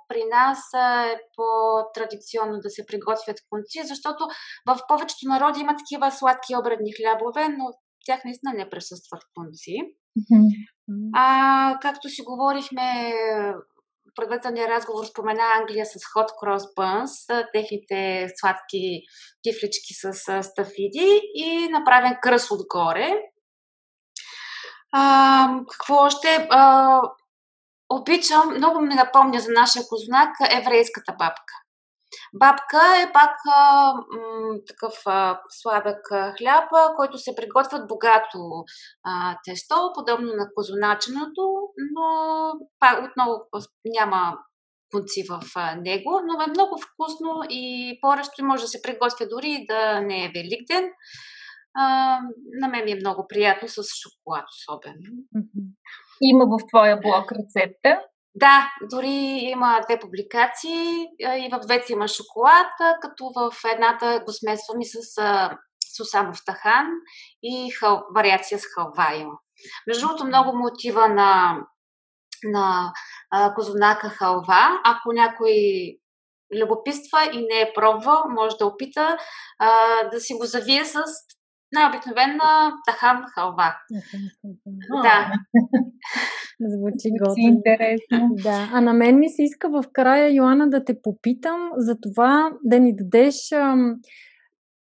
при нас е по-традиционно да се приготвят конци, защото в повечето народи има такива сладки обредни хлябове, но тях наистина не присъстват конци. А, както си говорихме предварителния разговор спомена Англия с Hot Cross Buns, техните сладки кифлички с стафиди и направен кръс отгоре. А, какво още? А, обичам, много ми напомня за нашия кознак еврейската бабка. Бабка е пак а, м, такъв а, сладък хляб, който се приготвят богато а, тесто, подобно на козоначеното, но пак отново няма конци в а, него, но е много вкусно и порещо може да се приготвя дори да не е великден. А, на мен ми е много приятно с шоколад особено. Има в твоя блог рецепта? Да, дори има две публикации и в двете има шоколад, като в едната го смесвам и с сусамов тахан и хал, вариация с халва има. Между другото, много му отива на, на а, козунака халва. Ако някой любопитства и не е пробвал, може да опита а, да си го завие с най-обикновена тахан халва. Да. Звучи готино. интересно. Да, а на мен ми се иска в края, Йоанна, да те попитам за това да ни дадеш ам,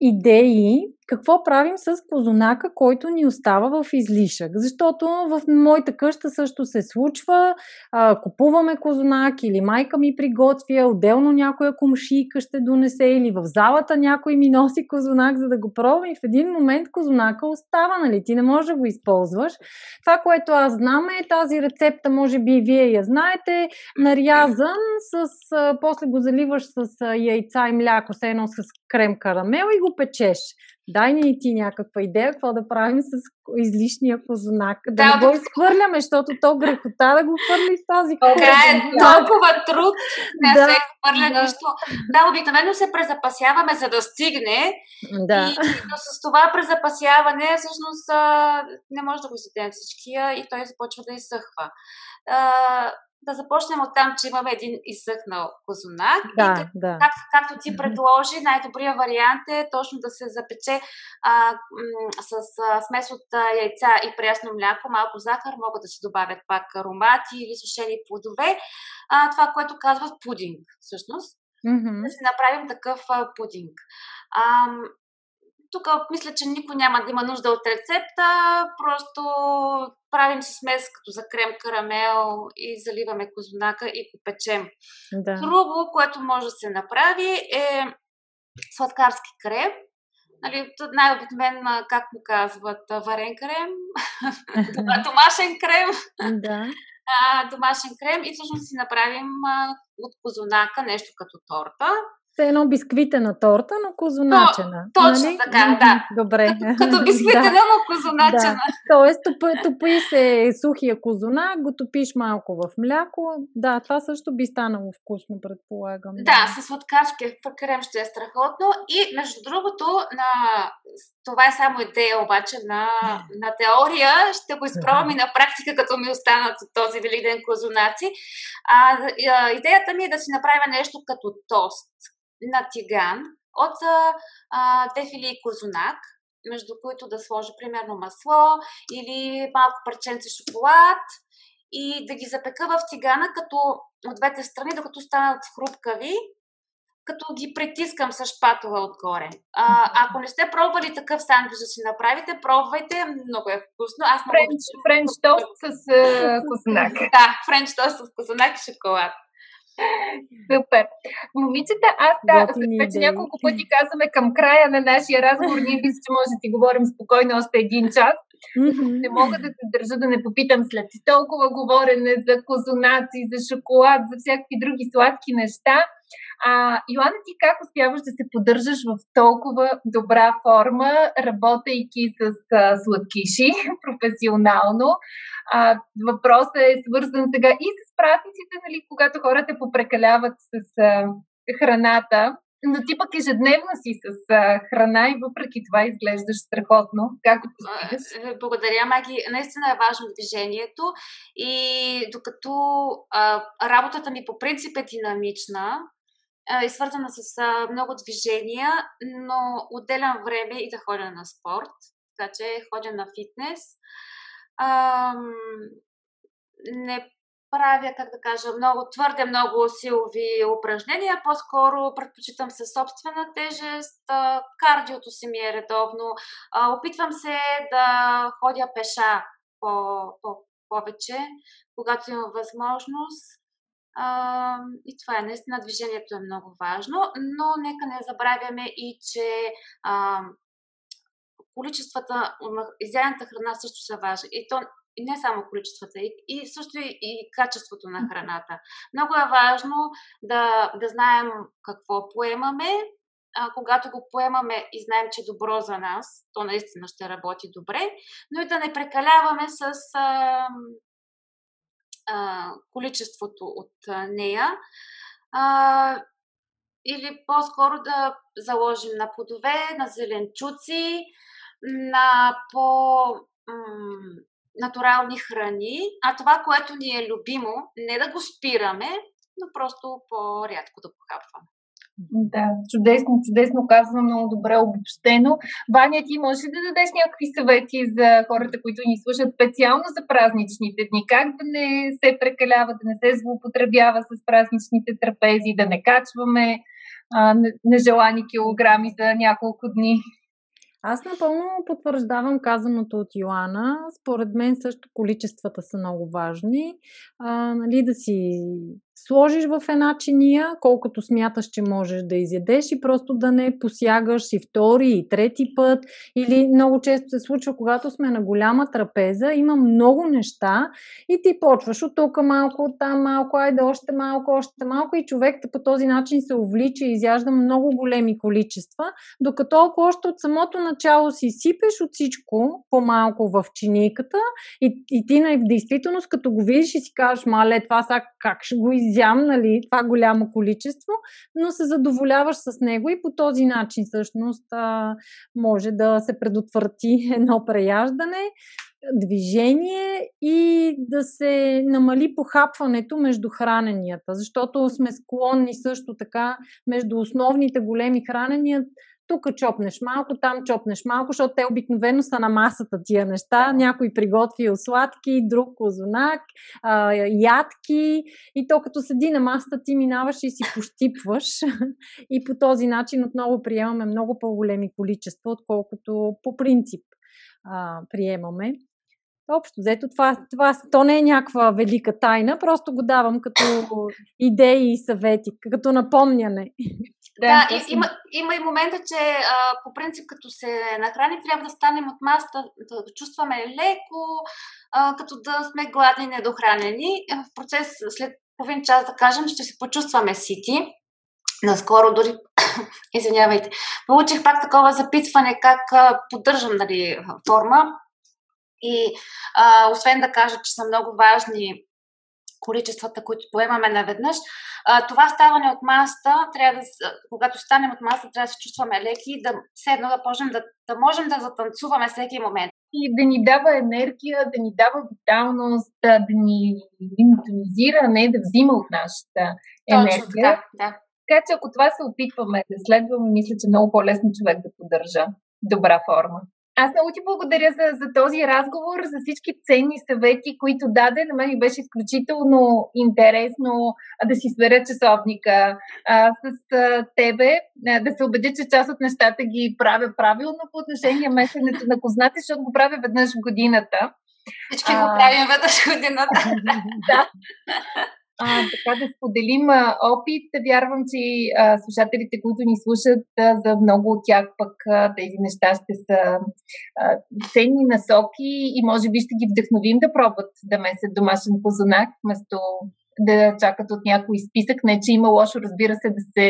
идеи какво правим с козунака, който ни остава в излишък. Защото в моята къща също се случва, а, купуваме козунак или майка ми приготвя, отделно някоя комшийка ще донесе или в залата някой ми носи козунак, за да го пробвам и в един момент козунака остава, нали? Ти не можеш да го използваш. Това, което аз знам е тази рецепта, може би и вие я знаете, нарязан с, а, после го заливаш с а, яйца и мляко, се едно с крем карамел и го печеш. Дай ни ти някаква идея, какво да правим с излишния козунак. Да, да не го изхвърляме, защото то грехота да го хвърли в този Това е толкова труд, не да, се хвърля да. нищо. Да, обикновено се презапасяваме, за да стигне. Да. И, но с това презапасяване, всъщност, не може да го изядем всичкия и той започва да изсъхва да започнем от там, че имаме един изсъхнал козунак. Да, и как, да. Как, както ти предложи, най-добрият вариант е точно да се запече а, м- с а, смес от а, яйца и прясно мляко, малко захар, могат да се добавят пак аромати или сушени плодове. А, това, което казват пудинг, всъщност. Mm-hmm. Да си направим такъв а, пудинг. А, тук мисля, че никой няма да има нужда от рецепта, просто правим си смес като за крем карамел и заливаме козунака и го печем. Да. Друго, което може да се направи е сладкарски крем. Нали, най-обикновен, как му казват, варен крем, домашен крем. Да. домашен крем и всъщност си направим от козунака нещо като торта. Все едно бисквитена торта, но козуначена. То, точно нали? така, да. Добре. Като, като бисквитена, да. но козуначена. Да. Тоест, топи, топи се сухия козунак, го топиш малко в мляко. Да, това също би станало вкусно, предполагам. Да, да с сладкашки крем ще е страхотно. И, между другото, на... това е само идея обаче на, на теория. Ще го изпробвам и на практика, като ми останат този великден козунаци. А, идеята ми е да си направя нещо като тост на тиган от а, две филии козунак, между които да сложа примерно масло или малко парченце шоколад и да ги запека в тигана като от двете страни, докато станат хрупкави, като ги притискам с шпатова отгоре. А, ако не сте пробвали такъв сандвич да си направите, пробвайте, много е вкусно. Аз много френч, френч тост с uh, козунак. да, френч тост с козунак и шоколад. Супер. Момичета, аз да, вече няколко пъти казваме към края на нашия разговор. Ние мисля, че може да си говорим спокойно още един час. Не мога да се държа да не попитам след толкова говорене за козунаци, за шоколад, за всякакви други сладки неща. А, Йоанна, ти как успяваш да се поддържаш в толкова добра форма, работейки с а, сладкиши професионално? А, въпросът е свързан сега и с празниците, нали, когато хората попрекаляват с а, храната, но ти пък ежедневно си с а, храна и въпреки това изглеждаш страхотно. Как го? Е, благодаря, Маги. Наистина е важно движението и докато а, работата ми по принцип е динамична, е свързана с много движения, но отделям време и да ходя на спорт. Така че ходя на фитнес. Не правя, как да кажа, много, твърде много силови упражнения, по-скоро предпочитам се собствена тежест, кардиото си ми е редовно, опитвам се да ходя пеша по, повече, когато имам възможност. И това е, наистина движението е много важно, но нека не забравяме и, че количествата, изядената храна също са важни. И то и не само количествата, и, и също и, и качеството на храната. Много е важно да, да знаем какво поемаме. А, когато го поемаме и знаем, че е добро за нас, то наистина ще работи добре, но и да не прекаляваме с а, количеството от нея. А, или по-скоро да заложим на плодове, на зеленчуци, на по натурални храни, а това, което ни е любимо, не да го спираме, но просто по-рядко да го хапваме. Да, чудесно, чудесно казано, много добре обобщено. Ваня, ти можеш ли да дадеш някакви съвети за хората, които ни слушат специално за празничните дни? Как да не се прекалява, да не се злоупотребява с празничните трапези, да не качваме а, нежелани килограми за няколко дни? Аз напълно потвърждавам казаното от Йоана. Според мен също количествата са много важни. А, нали, да си сложиш в една чиния, колкото смяташ, че можеш да изядеш и просто да не посягаш и втори, и трети път. Или много често се случва, когато сме на голяма трапеза, има много неща и ти почваш от тук малко, от там малко, айде още малко, още малко и човек по този начин се увлича и изяжда много големи количества, докато ако още от самото начало си сипеш от всичко по-малко в чиниката и, и ти в действителност, като го видиш и си кажеш, мале, това сега как ще го изям, нали, това голямо количество, но се задоволяваш с него и по този начин всъщност а, може да се предотврати едно преяждане, движение и да се намали похапването между храненията, защото сме склонни също така между основните големи хранения тук чопнеш малко, там чопнеш малко, защото те обикновено са на масата тия неща. Някой приготви сладки, друг озонак, ядки и то като седи на масата ти минаваш и си пощипваш и по този начин отново приемаме много по-големи количества, отколкото по принцип а, приемаме. Общо, взето, това, това, то не е някаква велика тайна, просто го давам като идеи и съвети, като напомняне. Да, да и, има, има и момента, че а, по принцип като се нахраним, трябва да станем от масата, да чувстваме леко, а, като да сме гладни, недохранени. В процес след половин час, да кажем, ще се почувстваме сити. Наскоро дори, извинявайте, получих пак такова запитване как а, поддържам нали, форма. И а, освен да кажа, че са много важни количествата, които поемаме наведнъж. А, това ставане от масата, трябва да, когато станем от масата, трябва да се чувстваме леки и да все едно да можем да, да можем да затанцуваме всеки момент. И да ни дава енергия, да ни дава виталност, да, да ни интонизира, не да взима от нашата енергия. Точно така, да. Така че ако това се опитваме да следваме, мисля, че много по-лесно човек да поддържа добра форма. Аз много ти благодаря за, за този разговор, за всички ценни съвети, които даде. На мен ми беше изключително интересно да си сверя часовника а, с а, тебе, а, да се убедя, че част от нещата ги правя правилно по отношение месенето на кознати, защото го правя веднъж в годината. Всички а... го правим веднъж годината. да а, така да споделим а, опит. Вярвам, че а, слушателите, които ни слушат, а, за много от тях пък а, тези неща ще са а, ценни насоки и може би ще ги вдъхновим да пробват да месят домашен позонак вместо да чакат от някой списък. Не, че има лошо, разбира се, да се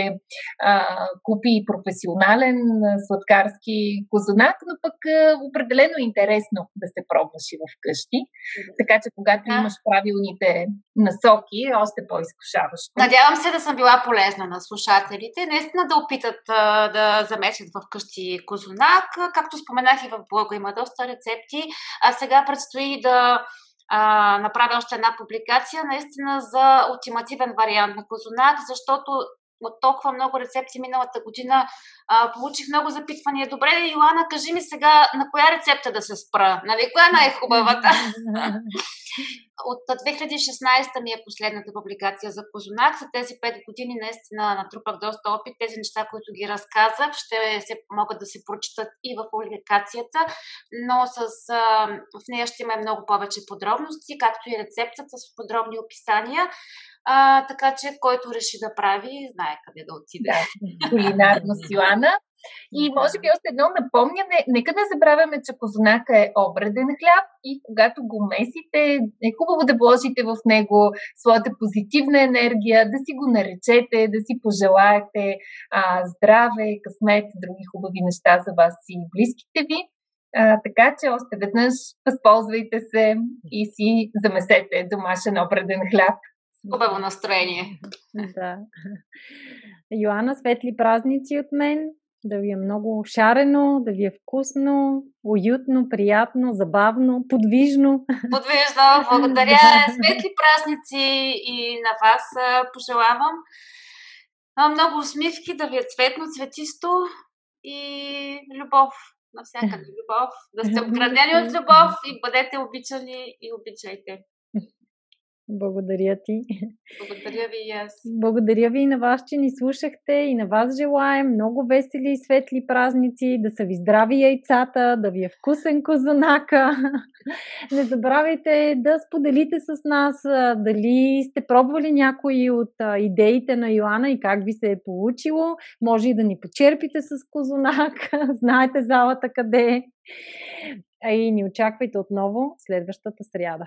а, купи професионален сладкарски козунак, но пък а, определено е интересно да се пробваш и вкъщи. Така че, когато да. имаш правилните насоки, е още по-изкушаващо. Надявам се да съм била полезна на слушателите. Наистина да опитат а, да замесят вкъщи козунак. Както споменах и в блога, има доста рецепти. А сега предстои да направя още една публикация, наистина за ултимативен вариант на козунак, защото от толкова много рецепти миналата година а, получих много запитвания. Добре, Йоана, кажи ми сега на коя рецепта да се спра? Нали, коя е най-хубавата? От 2016 ми е последната публикация за Козунак. За тези 5 години наистина натрупах доста опит. Тези неща, които ги разказах, ще се, могат да се прочитат и в публикацията, но с, а, в нея ще има много повече подробности, както и рецептата с подробни описания. А, така че, който реши да прави, знае къде да отиде. Да, кулинарно с Йоана. И може би още едно напомняне, нека не забравяме, че козунака е обреден хляб и когато го месите, е хубаво да вложите в него своята позитивна енергия, да си го наречете, да си пожелаете а, здраве, късмет, други хубави неща за вас и близките ви. А, така че още веднъж възползвайте се и си замесете домашен обреден хляб. Хубаво настроение. Да. Йоанна, светли празници от мен. Да ви е много шарено, да ви е вкусно, уютно, приятно, забавно, подвижно. Подвижно, благодаря. Светли празници и на вас пожелавам. Много усмивки, да ви е цветно, цветисто и любов. Навсякъде любов. Да сте обградени от любов и бъдете обичани и обичайте. Благодаря ти. Благодаря ви и аз. Благодаря ви и на вас, че ни слушахте и на вас желаем много весели и светли празници, да са ви здрави яйцата, да ви е вкусен козанака. Не забравяйте да споделите с нас дали сте пробвали някои от идеите на Йоана и как ви се е получило. Може и да ни почерпите с козунак. Знаете залата къде е. И ни очаквайте отново следващата сряда.